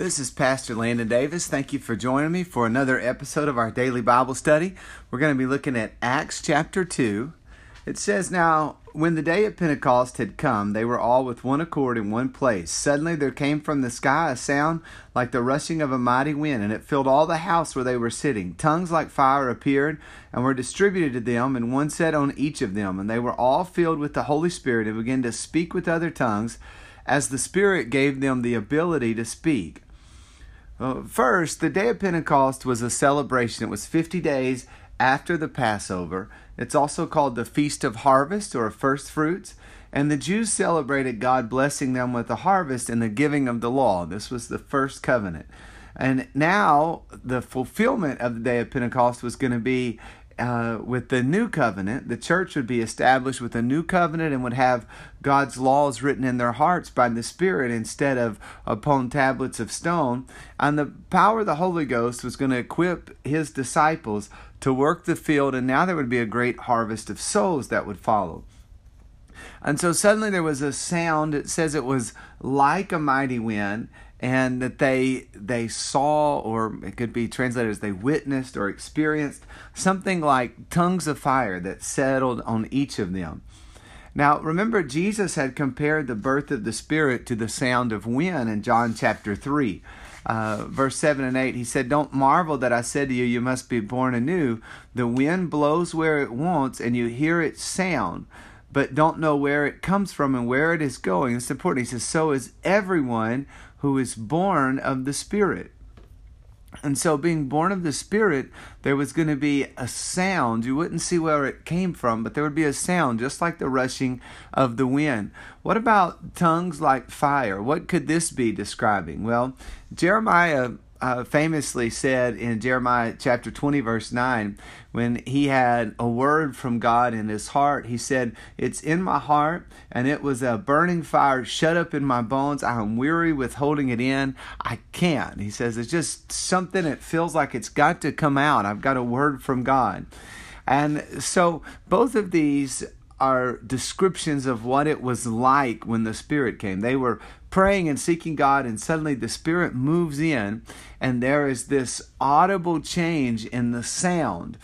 This is Pastor Landon Davis. Thank you for joining me for another episode of our daily Bible study. We're going to be looking at Acts chapter 2. It says, Now, when the day of Pentecost had come, they were all with one accord in one place. Suddenly there came from the sky a sound like the rushing of a mighty wind, and it filled all the house where they were sitting. Tongues like fire appeared and were distributed to them, and one sat on each of them. And they were all filled with the Holy Spirit and began to speak with other tongues as the Spirit gave them the ability to speak. First, the day of Pentecost was a celebration. It was 50 days after the Passover. It's also called the Feast of Harvest or First Fruits. And the Jews celebrated God blessing them with the harvest and the giving of the law. This was the first covenant. And now the fulfillment of the day of Pentecost was going to be uh, with the new covenant, the church would be established with a new covenant and would have God's laws written in their hearts by the Spirit instead of upon tablets of stone. And the power of the Holy Ghost was going to equip his disciples to work the field, and now there would be a great harvest of souls that would follow. And so suddenly there was a sound, it says it was like a mighty wind, and that they they saw or it could be translated as they witnessed or experienced something like tongues of fire that settled on each of them. Now remember jesus had compared the birth of the spirit to the sound of wind in john chapter 3 uh, verse 7 and 8 he said don't marvel that i said to you you must be born anew. The wind blows where it wants and you hear its sound but don't know where it comes from and where it is going. It's important. He says, So is everyone who is born of the Spirit. And so, being born of the Spirit, there was going to be a sound. You wouldn't see where it came from, but there would be a sound, just like the rushing of the wind. What about tongues like fire? What could this be describing? Well, Jeremiah uh, famously said in Jeremiah chapter 20, verse 9, when he had a word from God in his heart, he said, It's in my heart, and it was a burning fire shut up in my bones. I am weary with holding it in. I can't. He says, It's just something that feels like it's got to come out. I've got a word from God. And so both of these are descriptions of what it was like when the Spirit came. They were praying and seeking God, and suddenly the Spirit moves in, and there is this audible change in the sound.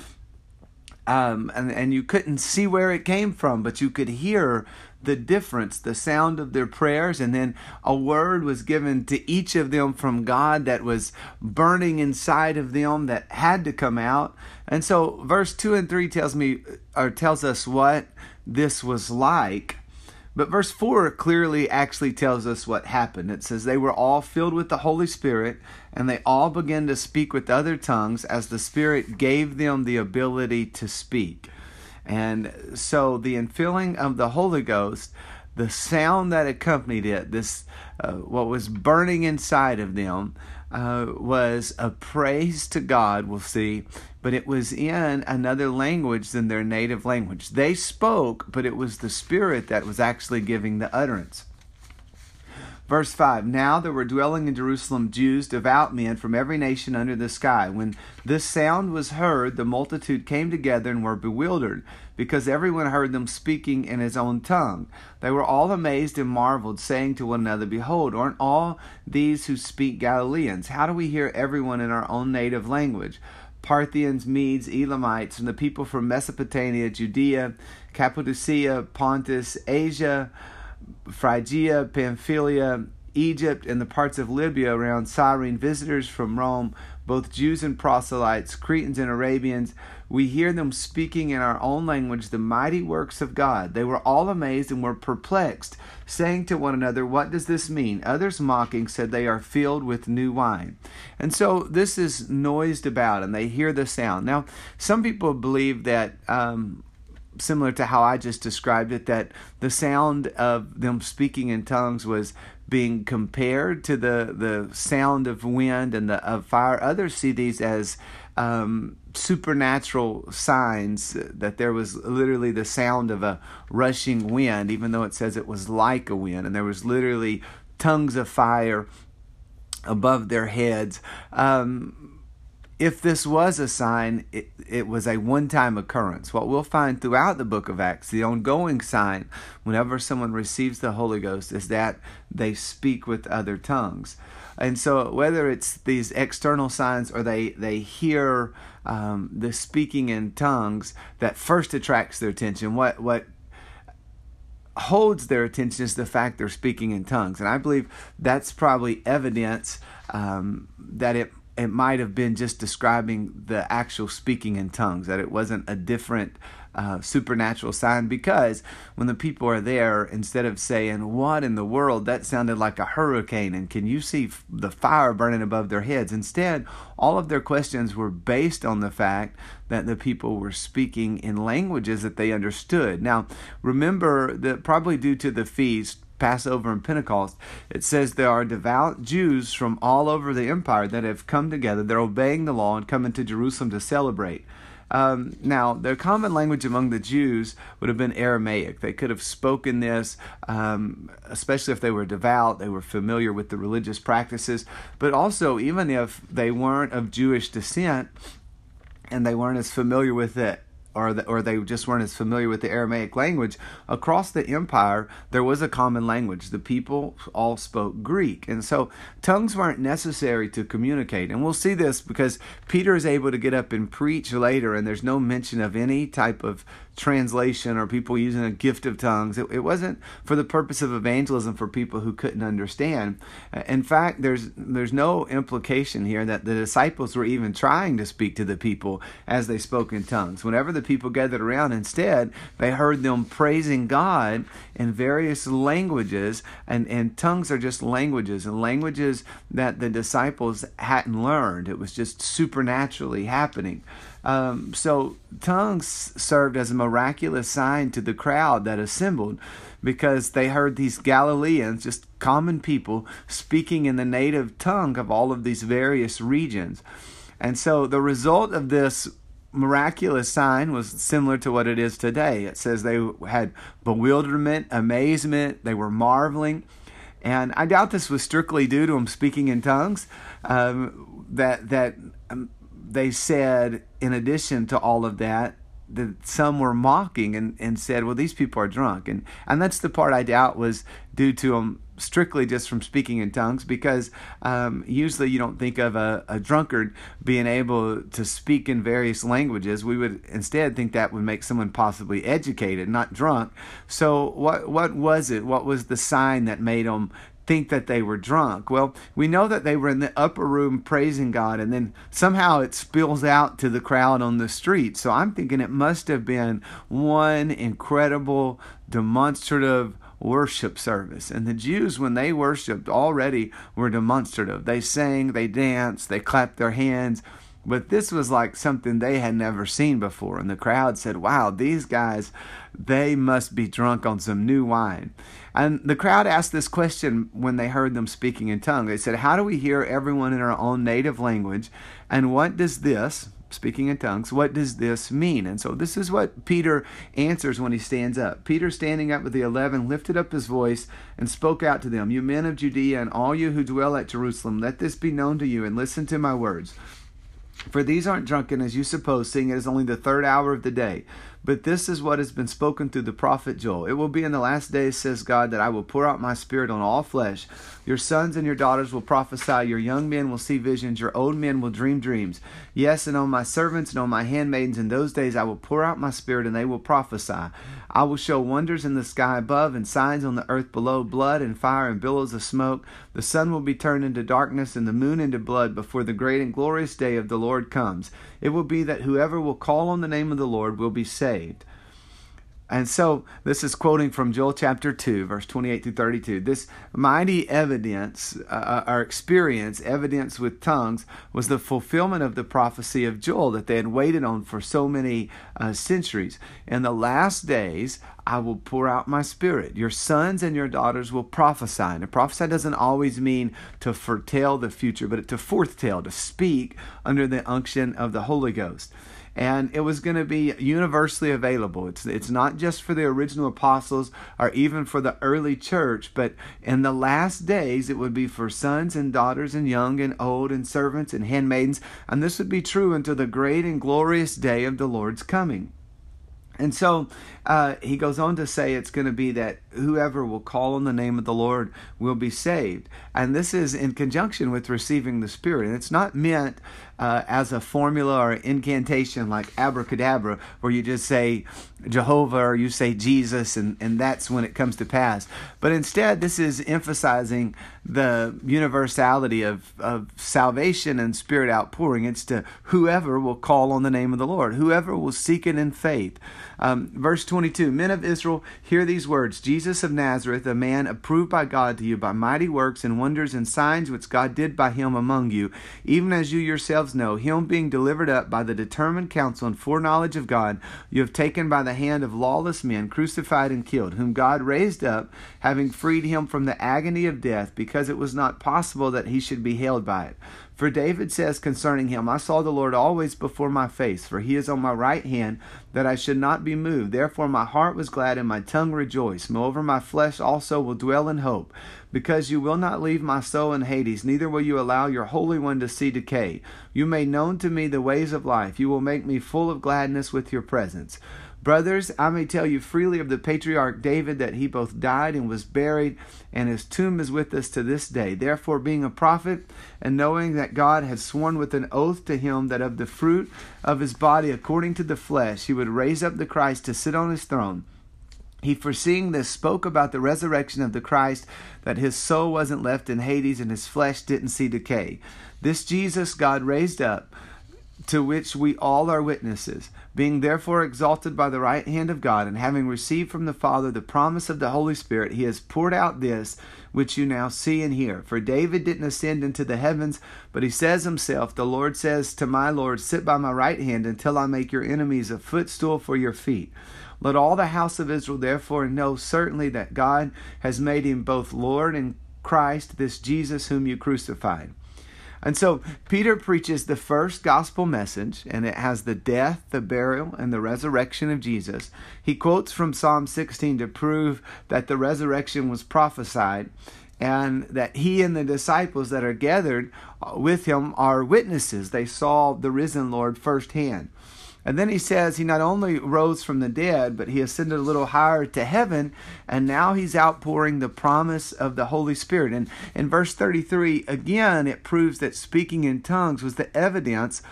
Um, and, and you couldn't see where it came from, but you could hear the difference, the sound of their prayers, and then a word was given to each of them from God that was burning inside of them that had to come out. And so verse 2 and 3 tells me or tells us what this was like. But verse 4 clearly actually tells us what happened. It says, They were all filled with the Holy Spirit, and they all began to speak with other tongues as the Spirit gave them the ability to speak. And so the infilling of the Holy Ghost, the sound that accompanied it, this uh, what was burning inside of them, uh, was a praise to God, we'll see, but it was in another language than their native language. They spoke, but it was the Spirit that was actually giving the utterance. Verse 5 Now there were dwelling in Jerusalem Jews, devout men from every nation under the sky. When this sound was heard, the multitude came together and were bewildered, because everyone heard them speaking in his own tongue. They were all amazed and marveled, saying to one another, Behold, aren't all these who speak Galileans? How do we hear everyone in our own native language? Parthians, Medes, Elamites, and the people from Mesopotamia, Judea, Cappadocia, Pontus, Asia, Phrygia, Pamphylia, Egypt, and the parts of Libya around Cyrene, visitors from Rome, both Jews and proselytes, Cretans and Arabians, we hear them speaking in our own language the mighty works of God. They were all amazed and were perplexed, saying to one another, What does this mean? Others mocking said they are filled with new wine. And so this is noised about, and they hear the sound. Now, some people believe that um, similar to how I just described it, that the sound of them speaking in tongues was being compared to the, the sound of wind and the of fire. Others see these as um, supernatural signs that there was literally the sound of a rushing wind, even though it says it was like a wind, and there was literally tongues of fire above their heads. Um, if this was a sign, it, it was a one time occurrence. What we'll find throughout the book of Acts, the ongoing sign whenever someone receives the Holy Ghost is that they speak with other tongues. And so whether it's these external signs or they they hear um, the speaking in tongues that first attracts their attention, what what holds their attention is the fact they're speaking in tongues, and I believe that's probably evidence um, that it it might have been just describing the actual speaking in tongues, that it wasn't a different uh, supernatural sign. Because when the people are there, instead of saying, What in the world? That sounded like a hurricane, and can you see the fire burning above their heads? Instead, all of their questions were based on the fact that the people were speaking in languages that they understood. Now, remember that probably due to the feast, Passover and Pentecost, it says there are devout Jews from all over the empire that have come together. They're obeying the law and coming to Jerusalem to celebrate. Um, now, the common language among the Jews would have been Aramaic. They could have spoken this, um, especially if they were devout, they were familiar with the religious practices. But also, even if they weren't of Jewish descent and they weren't as familiar with it or the, or they just weren't as familiar with the Aramaic language, across the empire there was a common language. The people all spoke Greek, and so tongues weren't necessary to communicate. And we'll see this because Peter is able to get up and preach later, and there's no mention of any type of translation or people using a gift of tongues. It, it, wasn't for the purpose of evangelism for people who couldn't understand. In fact, there's there's no implication here that the disciples were even trying to speak to the people as they spoke in tongues. Whenever the people gathered around, instead they heard them praising God in various languages, and and tongues are just languages and languages that the disciples hadn't learned. It was just supernaturally happening. Um, so tongues served as a miraculous sign to the crowd that assembled because they heard these Galileans, just common people, speaking in the native tongue of all of these various regions. And so the result of this miraculous sign was similar to what it is today. It says they had bewilderment, amazement, they were marveling. And I doubt this was strictly due to them speaking in tongues. Um, that that they said, in addition to all of that, that some were mocking and, and said, well, these people are drunk. And, and that's the part I doubt was due to them strictly just from speaking in tongues because um, usually you don't think of a, a, drunkard being able to speak in various languages. We would instead think that would make someone possibly educated, not drunk. So, what, what was it? What was the sign that made them think that they were drunk. Well, we know that they were in the upper room praising God, and then somehow it spills out to the crowd on the street. So I'm thinking it must have been one incredible, demonstrative worship service. And the Jews, when they worshiped, already were demonstrative. They sang, they danced, they clapped their hands. But this was like something they had never seen before. And the crowd said, Wow, these guys, they must be drunk on some new wine. And the crowd asked this question when they heard them speaking in tongues. They said, How do we hear everyone in our own native language? And what does this, speaking in tongues, what does this mean? And so this is what Peter answers when he stands up. Peter, standing up with the eleven, lifted up his voice and spoke out to them, You men of Judea and all you who dwell at Jerusalem, let this be known to you and listen to my words. For these aren't drunken as you suppose, seeing it is only the third hour of the day. But this is what has been spoken through the prophet Joel. It will be in the last days, says God, that I will pour out my spirit on all flesh. Your sons and your daughters will prophesy. Your young men will see visions. Your old men will dream dreams. Yes, and on my servants and on my handmaidens in those days I will pour out my spirit, and they will prophesy. I will show wonders in the sky above and signs on the earth below blood and fire and billows of smoke. The sun will be turned into darkness and the moon into blood before the great and glorious day of the Lord comes. It will be that whoever will call on the name of the Lord will be saved. And so this is quoting from Joel chapter 2, verse 28 through 32. This mighty evidence, uh, uh, or experience, evidence with tongues, was the fulfillment of the prophecy of Joel that they had waited on for so many uh, centuries. In the last days, I will pour out my spirit. Your sons and your daughters will prophesy. And prophesy doesn't always mean to foretell the future, but to foretell, to speak under the unction of the Holy Ghost and it was going to be universally available. It's it's not just for the original apostles or even for the early church, but in the last days it would be for sons and daughters and young and old and servants and handmaidens, and this would be true until the great and glorious day of the Lord's coming. And so uh, he goes on to say it's going to be that whoever will call on the name of the Lord will be saved. And this is in conjunction with receiving the Spirit. And it's not meant uh, as a formula or incantation like abracadabra, where you just say Jehovah or you say Jesus, and, and that's when it comes to pass. But instead, this is emphasizing the universality of, of salvation and Spirit outpouring. It's to whoever will call on the name of the Lord, whoever will seek it in faith. Um, verse 22 Men of Israel, hear these words Jesus of Nazareth, a man approved by God to you by mighty works and wonders and signs which God did by him among you, even as you yourselves know, him being delivered up by the determined counsel and foreknowledge of God, you have taken by the hand of lawless men, crucified and killed, whom God raised up, having freed him from the agony of death, because it was not possible that he should be held by it. For David says concerning him, I saw the Lord always before my face, for he is on my right hand, that I should not be moved. Therefore my heart was glad and my tongue rejoiced. Moreover, my flesh also will dwell in hope, because you will not leave my soul in Hades, neither will you allow your Holy One to see decay. You made known to me the ways of life. You will make me full of gladness with your presence. Brothers, I may tell you freely of the patriarch David that he both died and was buried, and his tomb is with us to this day. Therefore, being a prophet, and knowing that God had sworn with an oath to him that of the fruit of his body according to the flesh he would raise up the Christ to sit on his throne, he, foreseeing this, spoke about the resurrection of the Christ, that his soul wasn't left in Hades and his flesh didn't see decay. This Jesus God raised up to which we all are witnesses, being therefore exalted by the right hand of God, and having received from the Father the promise of the Holy Spirit, he has poured out this which you now see and hear. For David didn't ascend into the heavens, but he says himself, The Lord says to my Lord, Sit by my right hand until I make your enemies a footstool for your feet. Let all the house of Israel therefore know certainly that God has made him both Lord and Christ, this Jesus whom you crucified. And so Peter preaches the first gospel message, and it has the death, the burial, and the resurrection of Jesus. He quotes from Psalm 16 to prove that the resurrection was prophesied and that he and the disciples that are gathered with him are witnesses. They saw the risen Lord firsthand. And then he says he not only rose from the dead, but he ascended a little higher to heaven, and now he's outpouring the promise of the Holy Spirit. And in verse 33, again, it proves that speaking in tongues was the evidence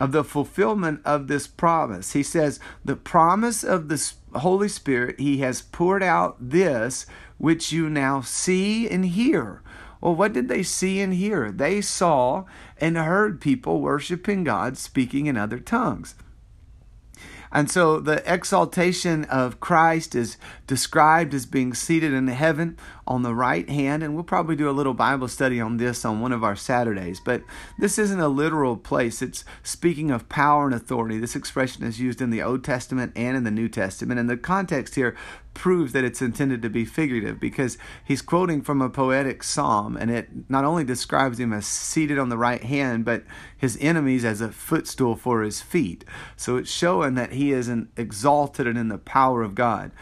of the fulfillment of this promise. He says, The promise of the Holy Spirit, he has poured out this which you now see and hear. Well, what did they see and hear? They saw and heard people worshiping God speaking in other tongues. And so the exaltation of Christ is described as being seated in heaven on the right hand. And we'll probably do a little Bible study on this on one of our Saturdays. But this isn't a literal place, it's speaking of power and authority. This expression is used in the Old Testament and in the New Testament. And the context here proves that it's intended to be figurative because he's quoting from a poetic psalm and it not only describes him as seated on the right hand but his enemies as a footstool for his feet. So it's showing that he is an exalted and in the power of god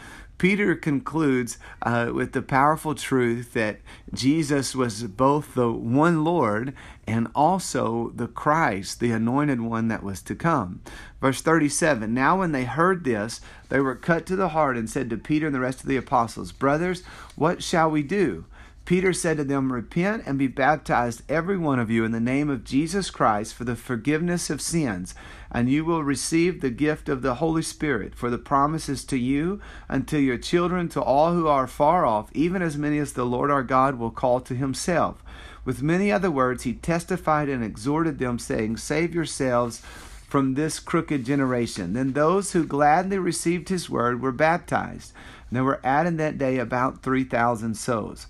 Peter concludes uh, with the powerful truth that Jesus was both the one Lord and also the Christ, the anointed one that was to come. Verse 37 Now, when they heard this, they were cut to the heart and said to Peter and the rest of the apostles, Brothers, what shall we do? Peter said to them, Repent and be baptized, every one of you, in the name of Jesus Christ for the forgiveness of sins, and you will receive the gift of the Holy Spirit. For the promises to you and to your children, to all who are far off, even as many as the Lord our God will call to himself. With many other words, he testified and exhorted them, saying, Save yourselves from this crooked generation. Then those who gladly received his word were baptized. And there were added that day about 3,000 souls.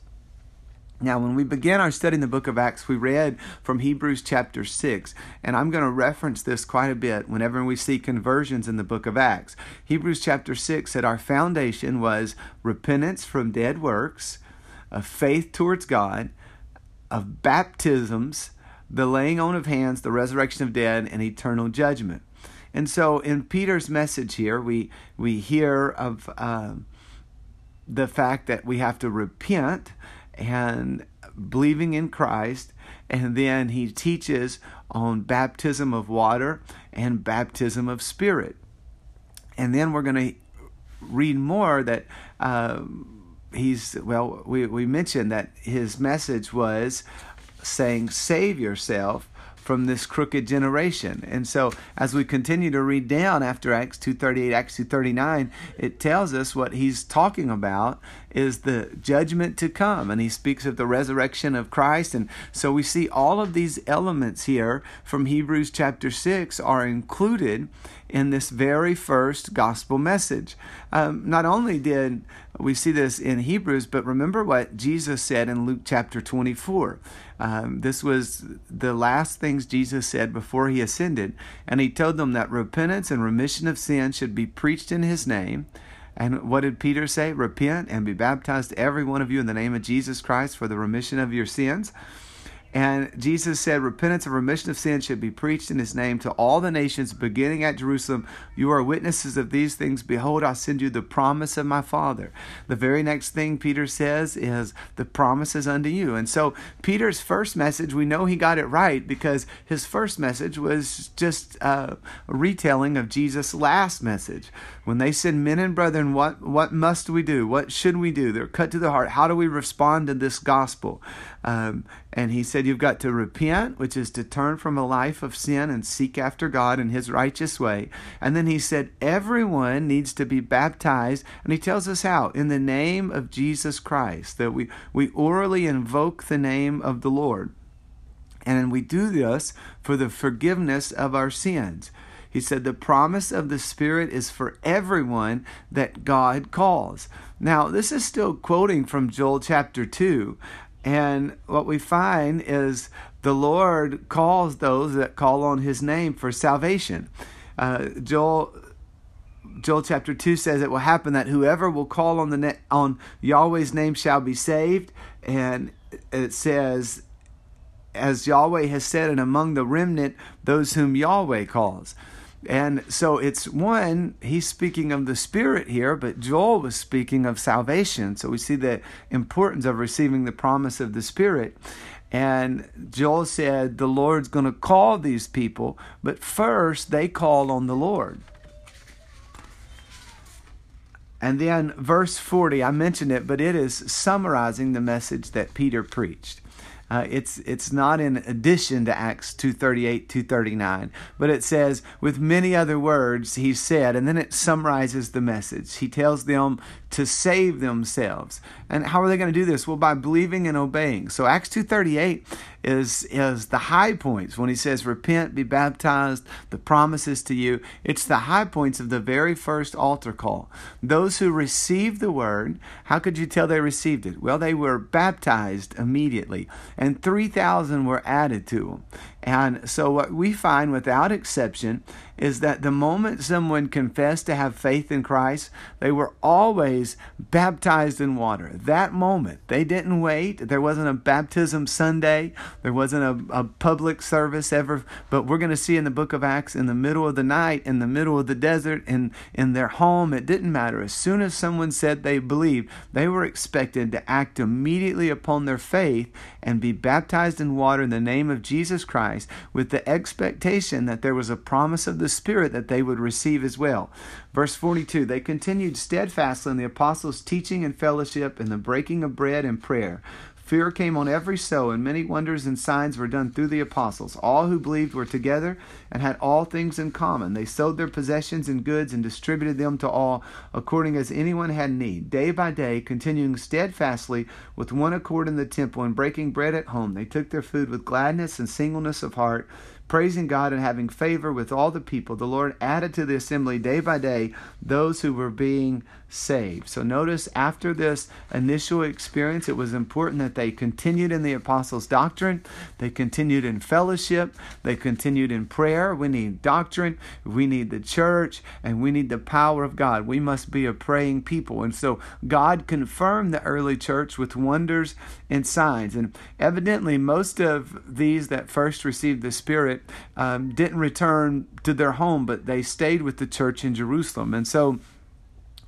Now, when we began our study in the book of Acts, we read from Hebrews chapter 6, and I'm going to reference this quite a bit whenever we see conversions in the book of Acts. Hebrews chapter 6 said our foundation was repentance from dead works, of faith towards God, of baptisms, the laying on of hands, the resurrection of dead, and eternal judgment. And so in Peter's message here, we, we hear of uh, the fact that we have to repent and believing in Christ. And then he teaches on baptism of water and baptism of spirit. And then we're going to read more that uh, he's well we, we mentioned that his message was saying save yourself from this crooked generation. And so as we continue to read down after Acts 2:38 Acts 2:39 it tells us what he's talking about is the judgment to come and he speaks of the resurrection of Christ and so we see all of these elements here from Hebrews chapter 6 are included in this very first gospel message. Um, not only did we see this in Hebrews, but remember what Jesus said in Luke chapter 24. Um, this was the last things Jesus said before he ascended, and he told them that repentance and remission of sin should be preached in his name and what did Peter say? Repent and be baptized, every one of you, in the name of Jesus Christ for the remission of your sins. And Jesus said, Repentance and remission of sin should be preached in his name to all the nations, beginning at Jerusalem. You are witnesses of these things. Behold, I send you the promise of my Father. The very next thing Peter says is, The promises unto you. And so, Peter's first message, we know he got it right because his first message was just a retelling of Jesus' last message. When they said, Men and brethren, what, what must we do? What should we do? They're cut to the heart. How do we respond to this gospel? Um, and he said, You've got to repent, which is to turn from a life of sin and seek after God in his righteous way. And then he said, Everyone needs to be baptized. And he tells us how in the name of Jesus Christ, that we, we orally invoke the name of the Lord. And we do this for the forgiveness of our sins. He said, The promise of the Spirit is for everyone that God calls. Now, this is still quoting from Joel chapter 2. And what we find is the Lord calls those that call on his name for salvation. Uh, Joel Joel chapter 2 says it will happen that whoever will call on the na- on Yahweh's name shall be saved and it says as Yahweh has said and among the remnant those whom Yahweh calls. And so it's one, he's speaking of the Spirit here, but Joel was speaking of salvation. So we see the importance of receiving the promise of the Spirit. And Joel said, The Lord's going to call these people, but first they call on the Lord. And then verse 40, I mentioned it, but it is summarizing the message that Peter preached. Uh, it's it's not in addition to Acts 238, 239, but it says, with many other words, he said, and then it summarizes the message. He tells them to save themselves. And how are they going to do this? Well, by believing and obeying. So Acts 2:38 is is the high points when he says repent, be baptized, the promises to you. It's the high points of the very first altar call. Those who received the word, how could you tell they received it? Well, they were baptized immediately, and 3,000 were added to them. And so, what we find without exception is that the moment someone confessed to have faith in Christ, they were always baptized in water. That moment, they didn't wait. There wasn't a baptism Sunday, there wasn't a, a public service ever. But we're going to see in the book of Acts, in the middle of the night, in the middle of the desert, in, in their home, it didn't matter. As soon as someone said they believed, they were expected to act immediately upon their faith and be baptized in water in the name of Jesus Christ with the expectation that there was a promise of the Spirit that they would receive as well. Verse 42 They continued steadfastly in the apostles' teaching and fellowship, and the breaking of bread and prayer. Fear came on every soul, and many wonders and signs were done through the apostles. All who believed were together and had all things in common. They sold their possessions and goods and distributed them to all according as anyone had need. Day by day, continuing steadfastly with one accord in the temple and breaking bread at home, they took their food with gladness and singleness of heart praising God and having favor with all the people, the Lord added to the assembly day by day those who were being saved. So notice after this initial experience, it was important that they continued in the apostles' doctrine, they continued in fellowship, they continued in prayer. We need doctrine, we need the church, and we need the power of God. We must be a praying people. And so God confirmed the early church with wonders and signs. And evidently, most of these that first received the Spirit um, didn't return to their home, but they stayed with the church in Jerusalem. And so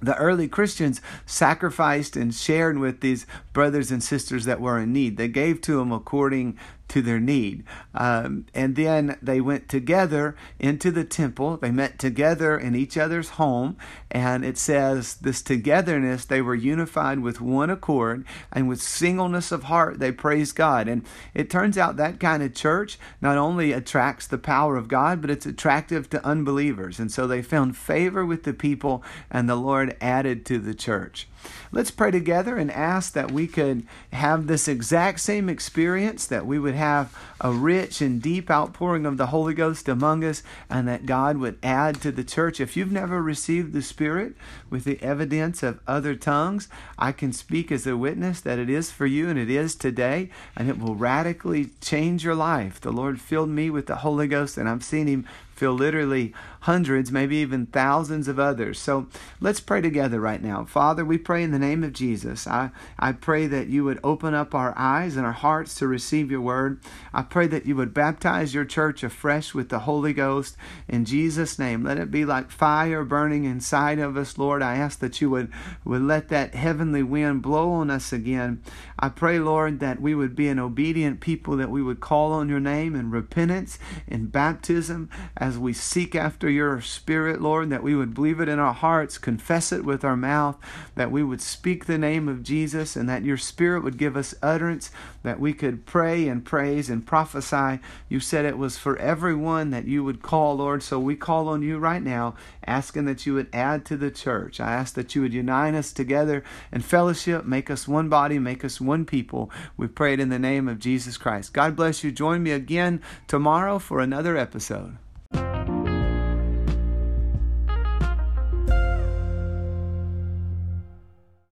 the early Christians sacrificed and shared with these brothers and sisters that were in need. They gave to them according to their need. Um, and then they went together into the temple. They met together in each other's home. And it says, this togetherness, they were unified with one accord and with singleness of heart, they praised God. And it turns out that kind of church not only attracts the power of God, but it's attractive to unbelievers. And so they found favor with the people, and the Lord added to the church. Let's pray together and ask that we could have this exact same experience, that we would have a rich and deep outpouring of the Holy Ghost among us, and that God would add to the church. If you've never received the Spirit with the evidence of other tongues, I can speak as a witness that it is for you and it is today, and it will radically change your life. The Lord filled me with the Holy Ghost, and I've seen Him fill literally hundreds, maybe even thousands of others. So let's pray together right now. Father, we pray in the name of Jesus. I, I pray that you would open up our eyes and our hearts to receive your word. I pray that you would baptize your church afresh with the Holy Ghost in Jesus' name. Let it be like fire burning inside of us, Lord. I ask that you would, would let that heavenly wind blow on us again. I pray, Lord, that we would be an obedient people, that we would call on your name in repentance, in baptism, as we seek after your spirit, Lord, that we would believe it in our hearts, confess it with our mouth, that we would speak the name of Jesus, and that your spirit would give us utterance, that we could pray and praise and prophesy. You said it was for everyone that you would call, Lord. So we call on you right now, asking that you would add to the church. I ask that you would unite us together in fellowship, make us one body, make us one people. We pray it in the name of Jesus Christ. God bless you. Join me again tomorrow for another episode.